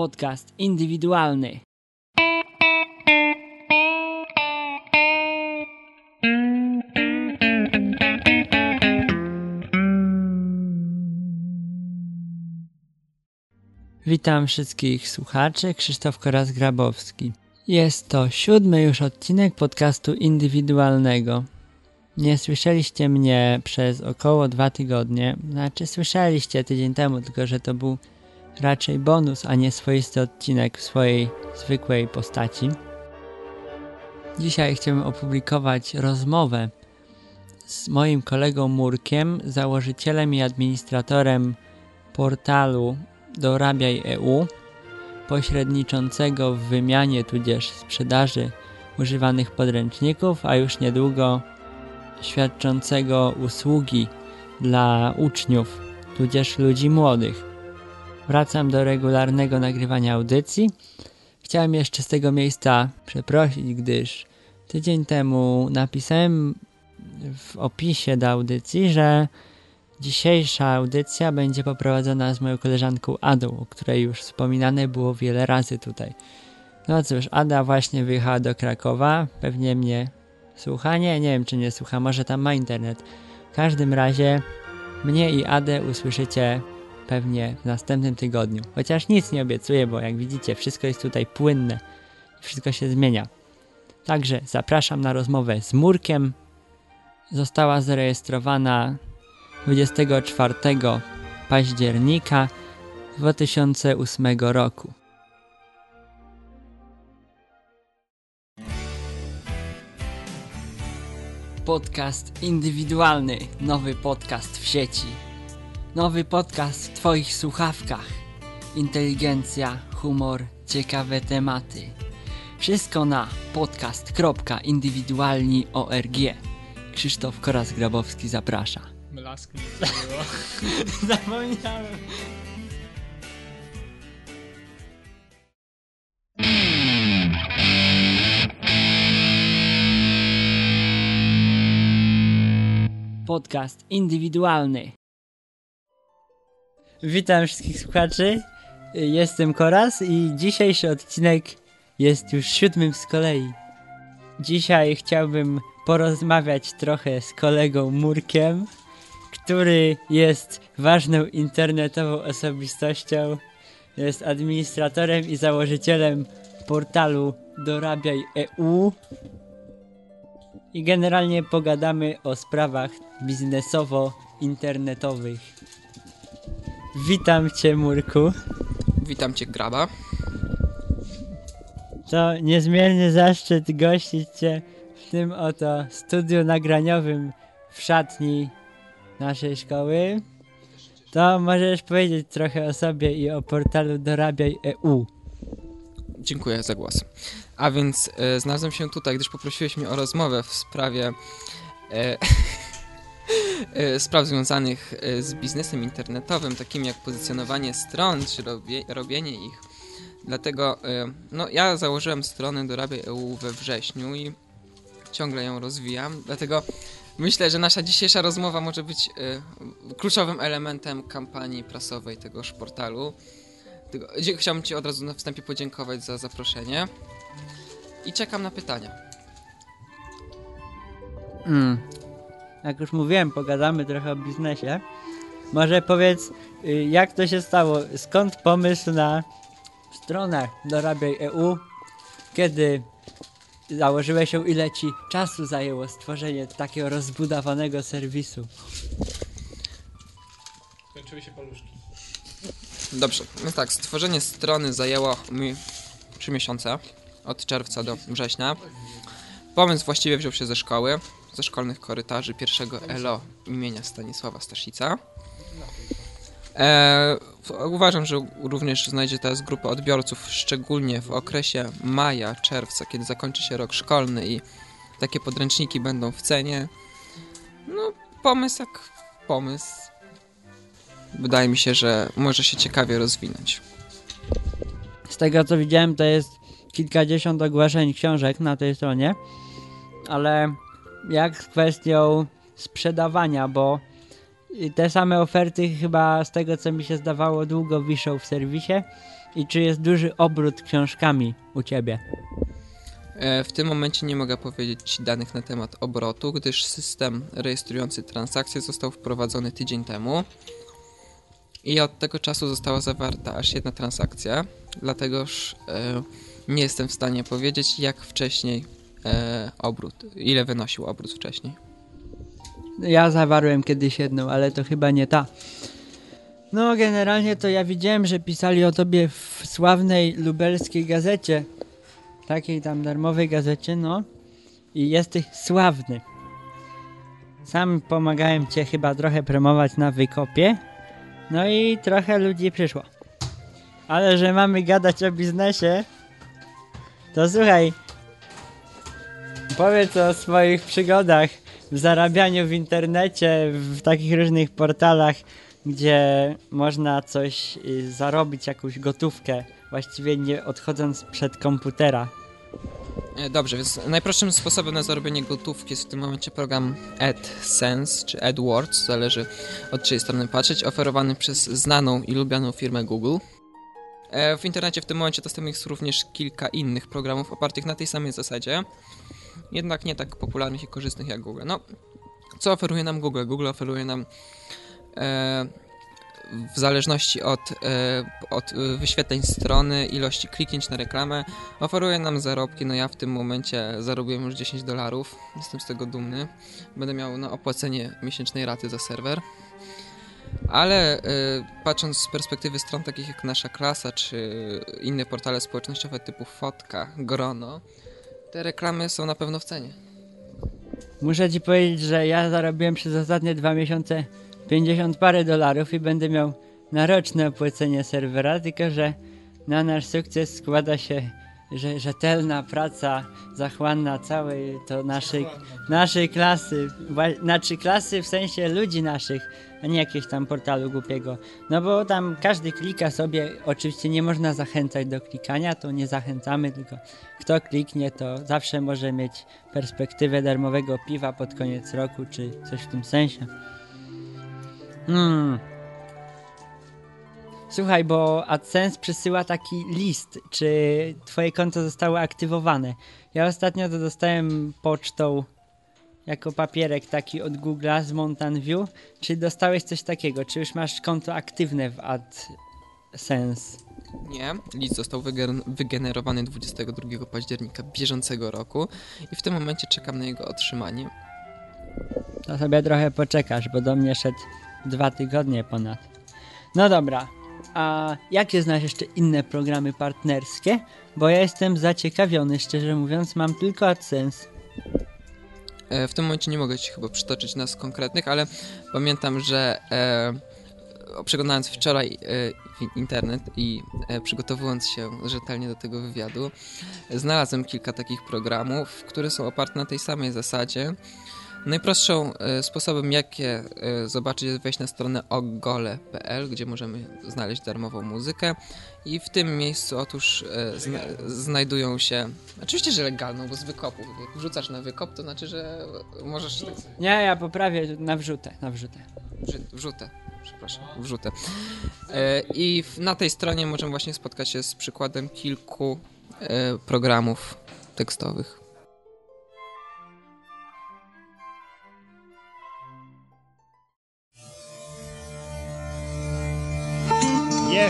podcast indywidualny. Witam wszystkich słuchaczy, Krzysztof Koraz-Grabowski. Jest to siódmy już odcinek podcastu indywidualnego. Nie słyszeliście mnie przez około dwa tygodnie, znaczy słyszeliście tydzień temu, tylko że to był raczej bonus, a nie swoisty odcinek w swojej zwykłej postaci. Dzisiaj chciałbym opublikować rozmowę z moim kolegą Murkiem, założycielem i administratorem portalu Dorabiaj EU, pośredniczącego w wymianie tudzież sprzedaży używanych podręczników, a już niedługo świadczącego usługi dla uczniów tudzież ludzi młodych. Wracam do regularnego nagrywania audycji. Chciałem jeszcze z tego miejsca przeprosić, gdyż tydzień temu napisałem w opisie do audycji, że dzisiejsza audycja będzie poprowadzona z moją koleżanką Adą, o której już wspominane było wiele razy tutaj. No cóż, Ada właśnie wyjechała do Krakowa, pewnie mnie słucha, nie, nie wiem czy nie słucha, może tam ma internet. W każdym razie mnie i Adę usłyszycie pewnie w następnym tygodniu. Chociaż nic nie obiecuję, bo jak widzicie, wszystko jest tutaj płynne. Wszystko się zmienia. Także zapraszam na rozmowę z Murkiem. Została zarejestrowana 24 października 2008 roku. Podcast indywidualny, nowy podcast w sieci. Nowy podcast w Twoich słuchawkach. Inteligencja, humor, ciekawe tematy. Wszystko na podcast.indywidualni.org. Krzysztof Koras-Grabowski zaprasza. Mlask nie było. Zapomniałem. Podcast indywidualny. Witam wszystkich słuchaczy. Jestem Koraz i dzisiejszy odcinek jest już siódmym z kolei. Dzisiaj chciałbym porozmawiać trochę z kolegą Murkiem, który jest ważną internetową osobistością. Jest administratorem i założycielem portalu Dorabiaj EU. I generalnie pogadamy o sprawach biznesowo-internetowych. Witam Cię, Murku. Witam cię, Graba. To niezmierny zaszczyt gościć Cię w tym oto studiu nagraniowym w szatni naszej szkoły. To możesz powiedzieć trochę o sobie i o portalu Dorabiaj E EU. Dziękuję za głos. A więc e, znalazłem się tutaj, gdyż poprosiłeś mnie o rozmowę w sprawie e, spraw związanych e, z biznesem internetowym, takim jak pozycjonowanie stron, czy robie, robienie ich. Dlatego e, no, ja założyłem stronę Dorabiaj EU we wrześniu i ciągle ją rozwijam. Dlatego myślę, że nasza dzisiejsza rozmowa może być e, kluczowym elementem kampanii prasowej tegoż portalu. Chciałbym Ci od razu na wstępie podziękować za zaproszenie i czekam na pytania. Mm. Jak już mówiłem, pogadamy trochę o biznesie. Może powiedz, y, jak to się stało? Skąd pomysł na stronę Dorabiaj EU? Kiedy założyłeś ją? Ile ci czasu zajęło stworzenie takiego rozbudowanego serwisu? Kończyły się paluszki. Dobrze, więc tak, stworzenie strony zajęło mi 3 miesiące, od czerwca do września. Pomysł właściwie wziął się ze szkoły, ze szkolnych korytarzy pierwszego ELO imienia Stanisława Staszica. E, uważam, że również znajdzie teraz grupę odbiorców, szczególnie w okresie maja, czerwca, kiedy zakończy się rok szkolny i takie podręczniki będą w cenie. No, pomysł jak pomysł. Wydaje mi się, że może się ciekawie rozwinąć. Z tego co widziałem, to jest kilkadziesiąt ogłoszeń książek na tej stronie, ale jak z kwestią sprzedawania, bo te same oferty chyba z tego co mi się zdawało długo wiszą w serwisie I czy jest duży obrót książkami u ciebie? E, w tym momencie nie mogę powiedzieć danych na temat obrotu, gdyż system rejestrujący transakcje został wprowadzony tydzień temu i od tego czasu została zawarta aż jedna transakcja, dlategoż e, nie jestem w stanie powiedzieć, jak wcześniej e, obrót, ile wynosił obrót wcześniej. Ja zawarłem kiedyś jedną, ale to chyba nie ta. No, generalnie to ja widziałem, że pisali o tobie w sławnej lubelskiej gazecie. Takiej tam darmowej gazecie, no. I jesteś sławny. Sam pomagałem cię chyba trochę promować na wykopie. No i trochę ludzi przyszło. Ale że mamy gadać o biznesie, to słuchaj. Powiedz o swoich przygodach w zarabianiu w internecie, w takich różnych portalach, gdzie można coś y, zarobić, jakąś gotówkę, właściwie nie odchodząc przed komputera. E, Dobrze, więc najprostszym sposobem na zarobienie gotówki jest w tym momencie program AdSense czy AdWords, zależy od czyjej strony patrzeć, oferowany przez znaną i lubianą firmę Google. E, W internecie w tym momencie dostępnych jest również kilka innych programów opartych na tej samej zasadzie, jednak nie tak popularnych i korzystnych jak Google. No, co oferuje nam Google? Google oferuje nam e, w zależności od, e, od wyświetleń strony, ilości kliknięć na reklamę, oferuje nam zarobki. No ja w tym momencie zarobiłem już 10 dolarów, jestem z tego dumny. Będę miał na opłacenie miesięcznej raty za serwer. Ale y, patrząc z perspektywy stron takich jak nasza klasa, czy inne portale społecznościowe typu Fotka, Grono, te reklamy są na pewno w cenie. Muszę ci powiedzieć, że ja zarobiłem przez ostatnie dwa miesiące 50 parę dolarów i będę miał na roczne opłacenie serwera, tylko że na nasz sukces składa się że, rzetelna praca zachłanna całej to naszej, naszej klasy, znaczy klasy w sensie ludzi naszych, a nie jakiegoś tam portalu głupiego. No bo tam każdy klika sobie, oczywiście nie można zachęcać do klikania, to nie zachęcamy, tylko kto kliknie, to zawsze może mieć perspektywę darmowego piwa pod koniec roku, czy coś w tym sensie. Hmm. Słuchaj, bo AdSense przesyła taki list, czy twoje konto zostało aktywowane. Ja ostatnio to dostałem pocztą jako papierek taki od Google'a z Mountain View. Czy dostałeś coś takiego? Czy już masz konto aktywne w AdSense? Nie, list został wygen- wygenerowany 22 października bieżącego roku i w tym momencie czekam na jego otrzymanie. To sobie trochę poczekasz, bo do mnie szedł dwa tygodnie ponad. No dobra, a jakie znasz jeszcze inne programy partnerskie? Bo ja jestem zaciekawiony, szczerze mówiąc, mam tylko AdSense. E, W tym momencie nie mogę Ci chyba przytoczyć nas konkretnych, ale pamiętam, że e, przeglądając wczoraj e, internet i e, przygotowując się rzetelnie do tego wywiadu, znalazłem kilka takich programów, które są oparte na tej samej zasadzie. Najprostszym e, sposobem, jakie e, zobaczyć, jest wejść na stronę ogole.pl, gdzie możemy znaleźć darmową muzykę. I w tym miejscu otóż e, zna znajdują się. Oczywiście, że legalną, bo z wykopu. Jak wrzucasz na wykop, to znaczy, że możesz. Tak, Nie, ja poprawię na wrzutę, na wrzutę. wrzu- wrzutę. Przepraszam, wrzutę. I na tej stronie możemy właśnie spotkać się z przykładem kilku programów tekstowych.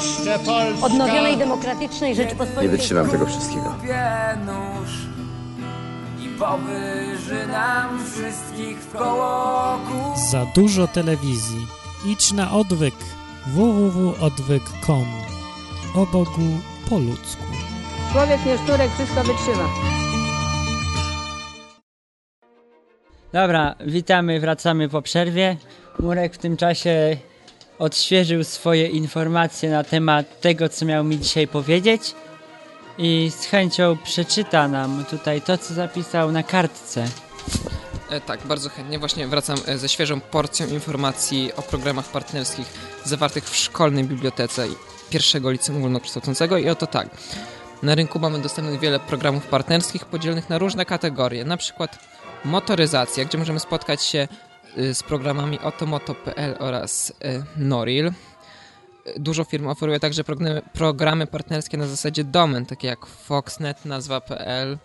Jeszcze Polska. odnowionej demokratycznej Nie Rzeczypospolitej wytrzymam tego wszystkiego. nóż i powyży nam wszystkich w koło kół. Za dużo telewizji. Idź na odwyk. www.odwyk.com O Bogu po ludzku. Człowiek nie szturek, wszystko wytrzyma. Dobra, witamy, wracamy po przerwie. Murek w tym czasie odświeżył swoje informacje na temat tego, co miał mi dzisiaj powiedzieć i z chęcią przeczyta nam tutaj to, co zapisał na kartce. E, tak, bardzo chętnie. Właśnie wracam e, ze świeżą porcją informacji o programach partnerskich zawartych w szkolnej bibliotece pierwszego liceum ogólnokształcącego i oto tak. Na rynku mamy dostępnych wiele programów partnerskich podzielonych na różne kategorie, na przykład motoryzacja, gdzie możemy spotkać się z programami otomoto.pl oraz y, Noril. Y, dużo firm oferuje także programy, partnerskie na zasadzie domen, takie jak Foxnet, nazwa.pl,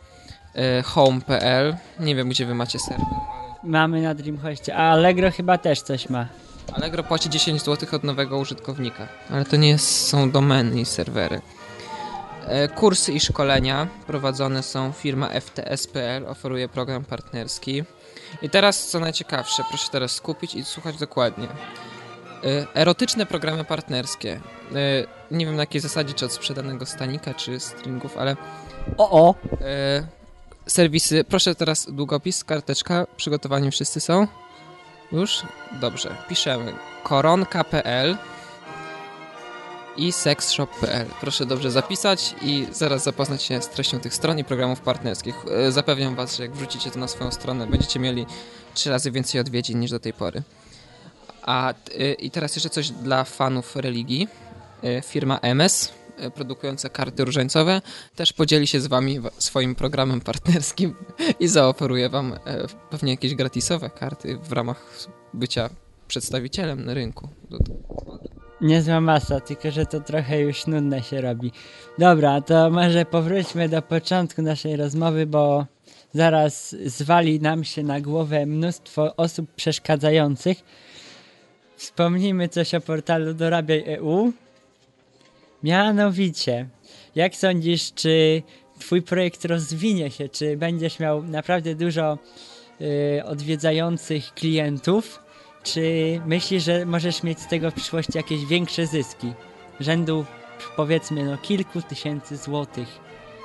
y, home.pl. Nie wiem, gdzie wy macie serwer. Mamy na Dreamhostie, a Allegro chyba też coś ma. Allegro płaci 10 zł od nowego użytkownika, ale to nie jest, są domeny i serwery. E, Kursy i szkolenia prowadzone są firma FTS.pl, oferuje program partnerski. I teraz co najciekawsze, proszę teraz skupić i słuchać dokładnie. E, Erotyczne programy partnerskie. E, Nie wiem na jakiej zasadzie, czy od sprzedanego stanika, czy stringów, ale O, o! e, serwisy. Proszę teraz długopis, karteczka. Przygotowani wszyscy są? Już? Dobrze. Piszemy koronka.pl i sexshop.pl. Proszę dobrze zapisać i zaraz zapoznać się z treścią tych stron i programów partnerskich. E, Zapewniam Was, że jak wrzucicie to na swoją stronę, będziecie mieli trzy razy więcej odwiedzin niż do tej pory. A t- i teraz jeszcze coś dla fanów religii. E, Firma MS, e, produkująca karty różańcowe, też podzieli się z Wami swoim programem partnerskim i zaoferuje Wam e, pewnie jakieś gratisowe karty w ramach bycia przedstawicielem na rynku. Niezła masa, tylko że to trochę już nudne się robi. Dobra, to może powróćmy do początku naszej rozmowy, bo zaraz zwali nam się na głowę mnóstwo osób przeszkadzających. Wspomnijmy coś o portalu Dorabiaj EU. Mianowicie, jak sądzisz, czy twój projekt rozwinie się, czy będziesz miał naprawdę dużo y, odwiedzających klientów? Czy myślisz, że możesz mieć z tego w przyszłości jakieś większe zyski? Rzędu powiedzmy no kilku tysięcy złotych.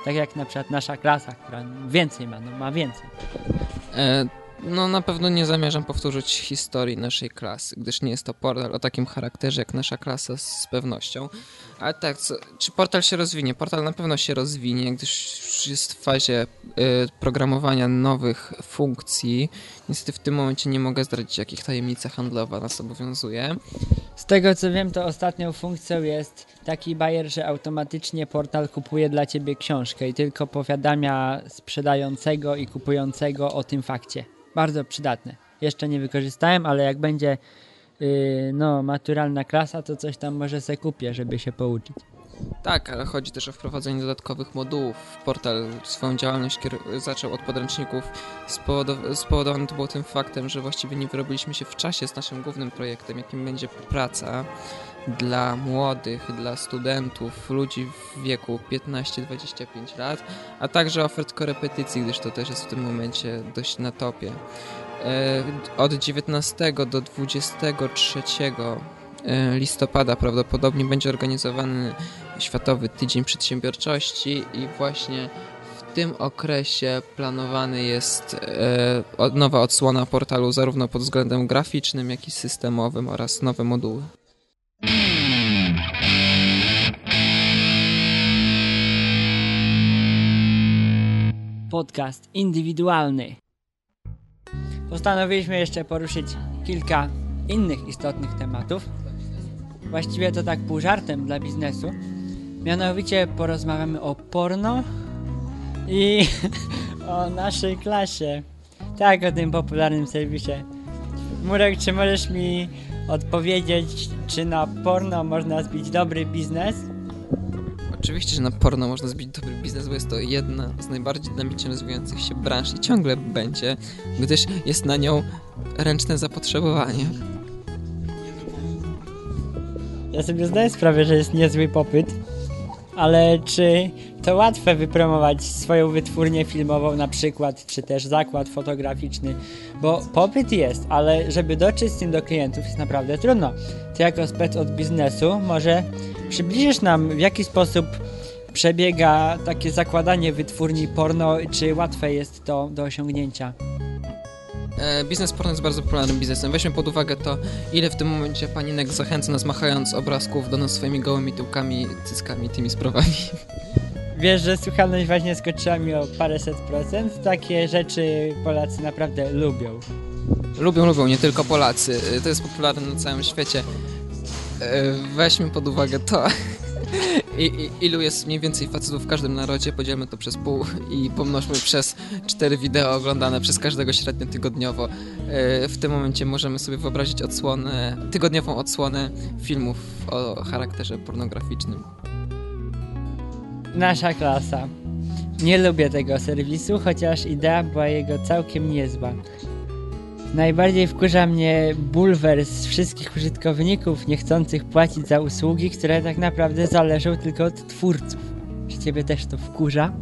Tak jak na przykład nasza klasa, która więcej ma, no ma więcej. E, No na pewno nie zamierzam powtórzyć historii naszej klasy, gdyż nie jest to portal o takim charakterze jak nasza klasa z pewnością. Ale tak, co, czy portal się rozwinie? Portal na pewno się rozwinie, gdyż już jest w fazie e, programowania nowych funkcji. Niestety w tym momencie nie mogę zdradzić, jakich tajemnica handlowa nas obowiązuje. Z tego co wiem, to ostatnią funkcją jest taki bajer, że automatycznie portal kupuje dla ciebie książkę i tylko powiadamia sprzedającego i kupującego o tym fakcie. Bardzo przydatne. Jeszcze nie wykorzystałem, ale jak będzie yy, no, maturalna klasa, to coś tam może se kupię, żeby się pouczyć. Tak, ale chodzi też o wprowadzenie dodatkowych modułów. Portal swoją działalność zaczął od podręczników. Spowodow- to było tym faktem, że właściwie nie wyrobiliśmy się w czasie z naszym głównym projektem, jakim będzie praca dla młodych, dla studentów, ludzi w wieku 15-25 lat, a także ofert korepetycji, gdyż to też jest w tym momencie dość na topie. E, Od 19 do 23 e, listopada prawdopodobnie będzie organizowany Światowy Tydzień Przedsiębiorczości i właśnie w tym okresie planowany jest e, nowa odsłona portalu zarówno pod względem graficznym, jak i systemowym oraz nowe moduły. podcast indywidualny. Postanowiliśmy jeszcze poruszyć kilka innych istotnych tematów. Właściwie to tak pół żartem dla biznesu. Mianowicie porozmawiamy o porno i o naszej klasie. Tak, o tym popularnym serwisie. Murek, czy możesz mi odpowiedzieć, czy na porno można zbić dobry biznes? Oczywiście, że na porno można zbić dobry biznes, bo jest to jedna z najbardziej dynamicznie rozwijających się branż i ciągle będzie, gdyż jest na nią ręczne zapotrzebowanie. Ja sobie zdaję sprawę, że jest niezły popyt, ale czy to łatwe wypromować swoją wytwórnię filmową na przykład, czy też zakład fotograficzny? Bo popyt jest, ale żeby dotrzeć z tym do klientów jest naprawdę trudno. Ty jako spec od biznesu może przybliżysz nam w jaki sposób przebiega takie zakładanie wytwórni porno, czy łatwe jest to do osiągnięcia? E, Biznes porno jest bardzo popularnym biznesem. Weźmy pod uwagę to, ile w tym momencie paninek zachęca nas machając obrazków do nas swoimi gołymi tyłkami, cyckami, tymi sprawami. Wiesz, że słuchalność właśnie skoczyła mi o paręset procent. Takie rzeczy Polacy naprawdę lubią. Lubią, lubią, nie tylko Polacy. E, To jest popularne na całym świecie. E, Weźmy pod uwagę to, I, i, ilu jest mniej więcej facetów w każdym narodzie, podzielmy to przez pół i pomnożmy przez cztery wideo oglądane przez każdego średnio tygodniowo. E, w tym momencie możemy sobie wyobrazić odsłonę, tygodniową odsłonę filmów o charakterze pornograficznym. Nasza klasa. Nie lubię tego serwisu, chociaż idea była jego całkiem niezła. Najbardziej wkurza mnie bulwers wszystkich użytkowników niechcących płacić za usługi, które tak naprawdę zależą tylko od twórców. Czy ciebie też to wkurza?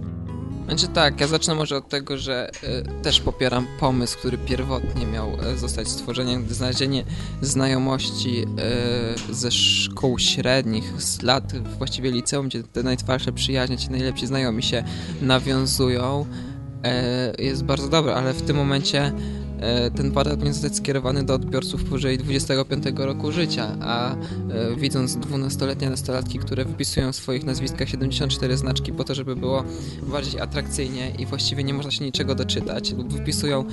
Znaczy tak, ja zacznę może od tego, że y, też popieram pomysł, który pierwotnie miał y, zostać stworzony, gdy znalezienie znajomości y, ze szkół średnich, z lat właściwie liceum, gdzie te najtwarsze przyjaźnie, ci najlepsi znajomi się nawiązują, jest bardzo dobre, ale w tym momencie ten portal powinien zostać skierowany do odbiorców powyżej 25 roku życia, a e, widząc 12-letnie nastolatki, które wpisują w swoich nazwiskach 74 znaczki po to, żeby było bardziej atrakcyjnie i właściwie nie można się niczego doczytać, lub wypisują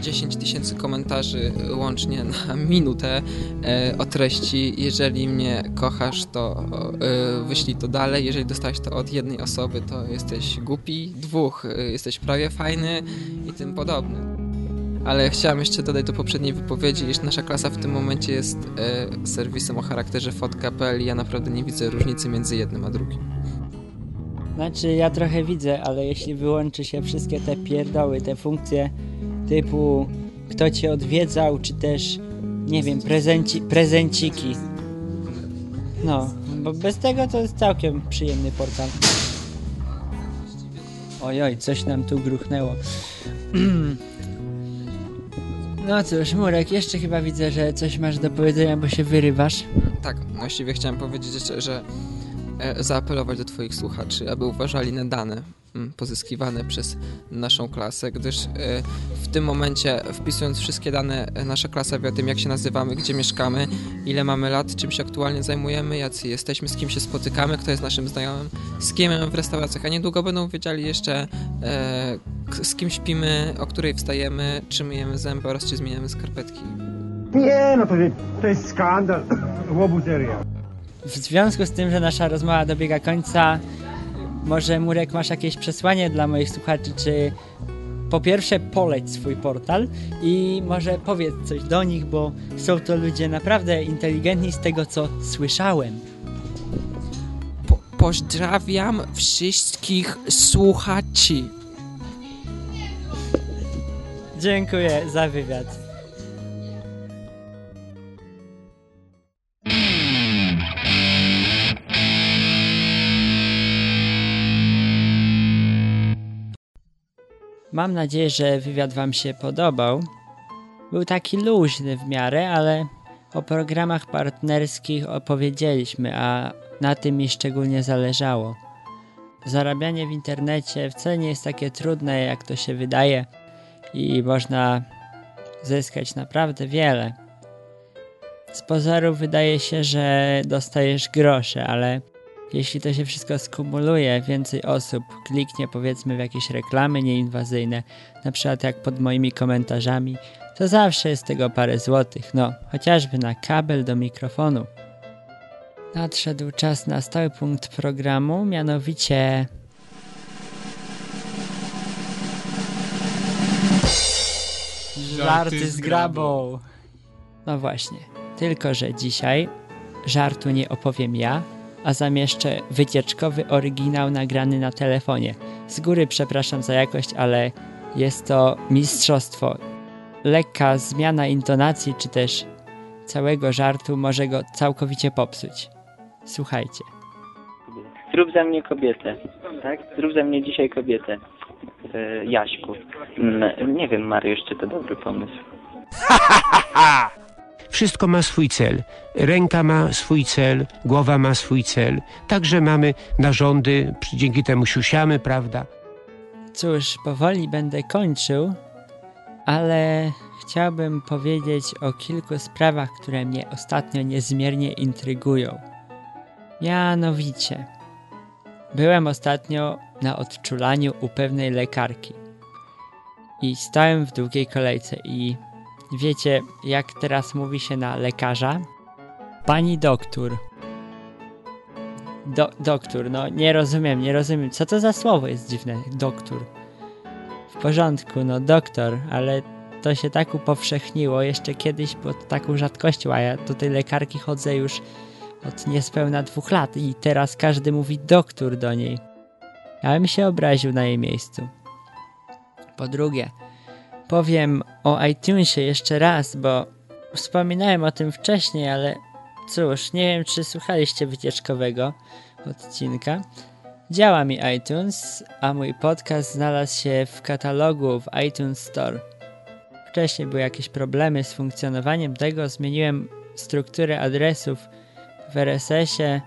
10 e, tysięcy komentarzy łącznie na minutę o treści jeżeli mnie kochasz, to wyślij to dalej, jeżeli dostałeś to od jednej osoby, to jesteś głupi, dwóch, jesteś prawie fajny i tym podobne ale chciałem jeszcze dodać do poprzedniej wypowiedzi, iż nasza klasa w tym momencie jest e, serwisem o charakterze fotka.pl i ja naprawdę nie widzę różnicy między jednym a drugim. Znaczy ja trochę widzę, ale jeśli wyłączy się wszystkie te pierdoły, te funkcje typu kto cię odwiedzał, czy też nie wiem, prezenci, prezenciki. No, bo bez tego to jest całkiem przyjemny portal. Ojoj, coś nam tu gruchnęło. No cóż, Murek, jeszcze chyba widzę, że coś masz do powiedzenia, bo się wyrywasz. Tak, właściwie chciałem powiedzieć że e, zaapelować do Twoich słuchaczy, aby uważali na dane pozyskiwane przez naszą klasę, gdyż e, w tym momencie wpisując wszystkie dane e, nasza klasa wie o tym jak się nazywamy, gdzie mieszkamy, ile mamy lat, czym się aktualnie zajmujemy, jacy jesteśmy, z kim się spotykamy, kto jest naszym znajomym, z kim w restauracjach, a niedługo będą wiedzieli jeszcze z kim śpimy, o której wstajemy, czy myjemy zęby oraz czy zmieniamy skarpetki. Nie, no to, to jest skandal, łobuteria. W związku z tym, że nasza rozmowa dobiega końca, może Murek masz jakieś przesłanie dla moich słuchaczy, czy po pierwsze poleć swój portal i może powiedz coś do nich, bo są to ludzie naprawdę inteligentni z tego, co słyszałem. Po pozdrawiam wszystkich słuchaczy. Dziękuję za wywiad. Mam nadzieję, że wywiad Wam się podobał. Był taki luźny w miarę, ale o programach partnerskich opowiedzieliśmy, a na tym mi szczególnie zależało. Zarabianie w internecie wcale nie jest takie trudne, jak to się wydaje i można zyskać naprawdę wiele. Z pozoru wydaje się, że dostajesz grosze, ale jeśli to się wszystko skumuluje, więcej osób kliknie powiedzmy w jakieś reklamy nieinwazyjne, na przykład jak pod moimi komentarzami, to zawsze jest tego parę złotych, no, chociażby na kabel do mikrofonu. Nadszedł czas na stały punkt programu, mianowicie Żarty z grabą. No właśnie. Tylko, że dzisiaj żartu nie opowiem ja, a zamieszczę wycieczkowy oryginał nagrany na telefonie. Z góry przepraszam za jakość, ale jest to mistrzostwo. Lekka zmiana intonacji czy też całego żartu może go całkowicie popsuć. Słuchajcie. Zrób za mnie kobietę. Tak? Zrób za mnie dzisiaj kobietę. E, Jaśku. Mm, nie wiem, Mariusz, czy to dobry pomysł. Wszystko ma swój cel. Ręka ma swój cel, głowa ma swój cel. Także mamy narządy, dzięki temu siusiamy, prawda? Cóż, powoli będę kończył, ale chciałbym powiedzieć o kilku sprawach, które mnie ostatnio niezmiernie intrygują. Mianowicie, byłem ostatnio na odczulaniu u pewnej lekarki. I stałem w długiej kolejce i wiecie, jak teraz mówi się na lekarza? Pani doktor. Do, doktor, no nie rozumiem, nie rozumiem. Co to za słowo jest dziwne? Doktor. W porządku, no doktor, ale to się tak upowszechniło. Jeszcze kiedyś to taką rzadkością, a ja do tej lekarki chodzę już od niespełna dwóch lat i teraz każdy mówi doktor do niej. Ja bym się obraził na jej miejscu. Po drugie, powiem o iTunesie jeszcze raz, bo wspominałem o tym wcześniej, ale cóż, nie wiem czy słuchaliście wycieczkowego odcinka. Działa mi iTunes, a mój podcast znalazł się w katalogu w iTunes Store. Wcześniej były jakieś problemy z funkcjonowaniem tego, zmieniłem strukturę adresów w RSS-ie,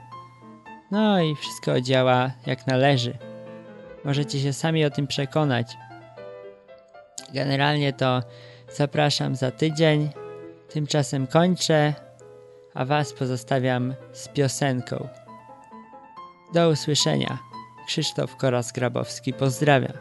no i wszystko działa jak należy. Możecie się sami o tym przekonać. Generalnie to zapraszam za tydzień. Tymczasem kończę, a Was pozostawiam z piosenką. Do usłyszenia. Krzysztof Koras-Grabowski pozdrawia.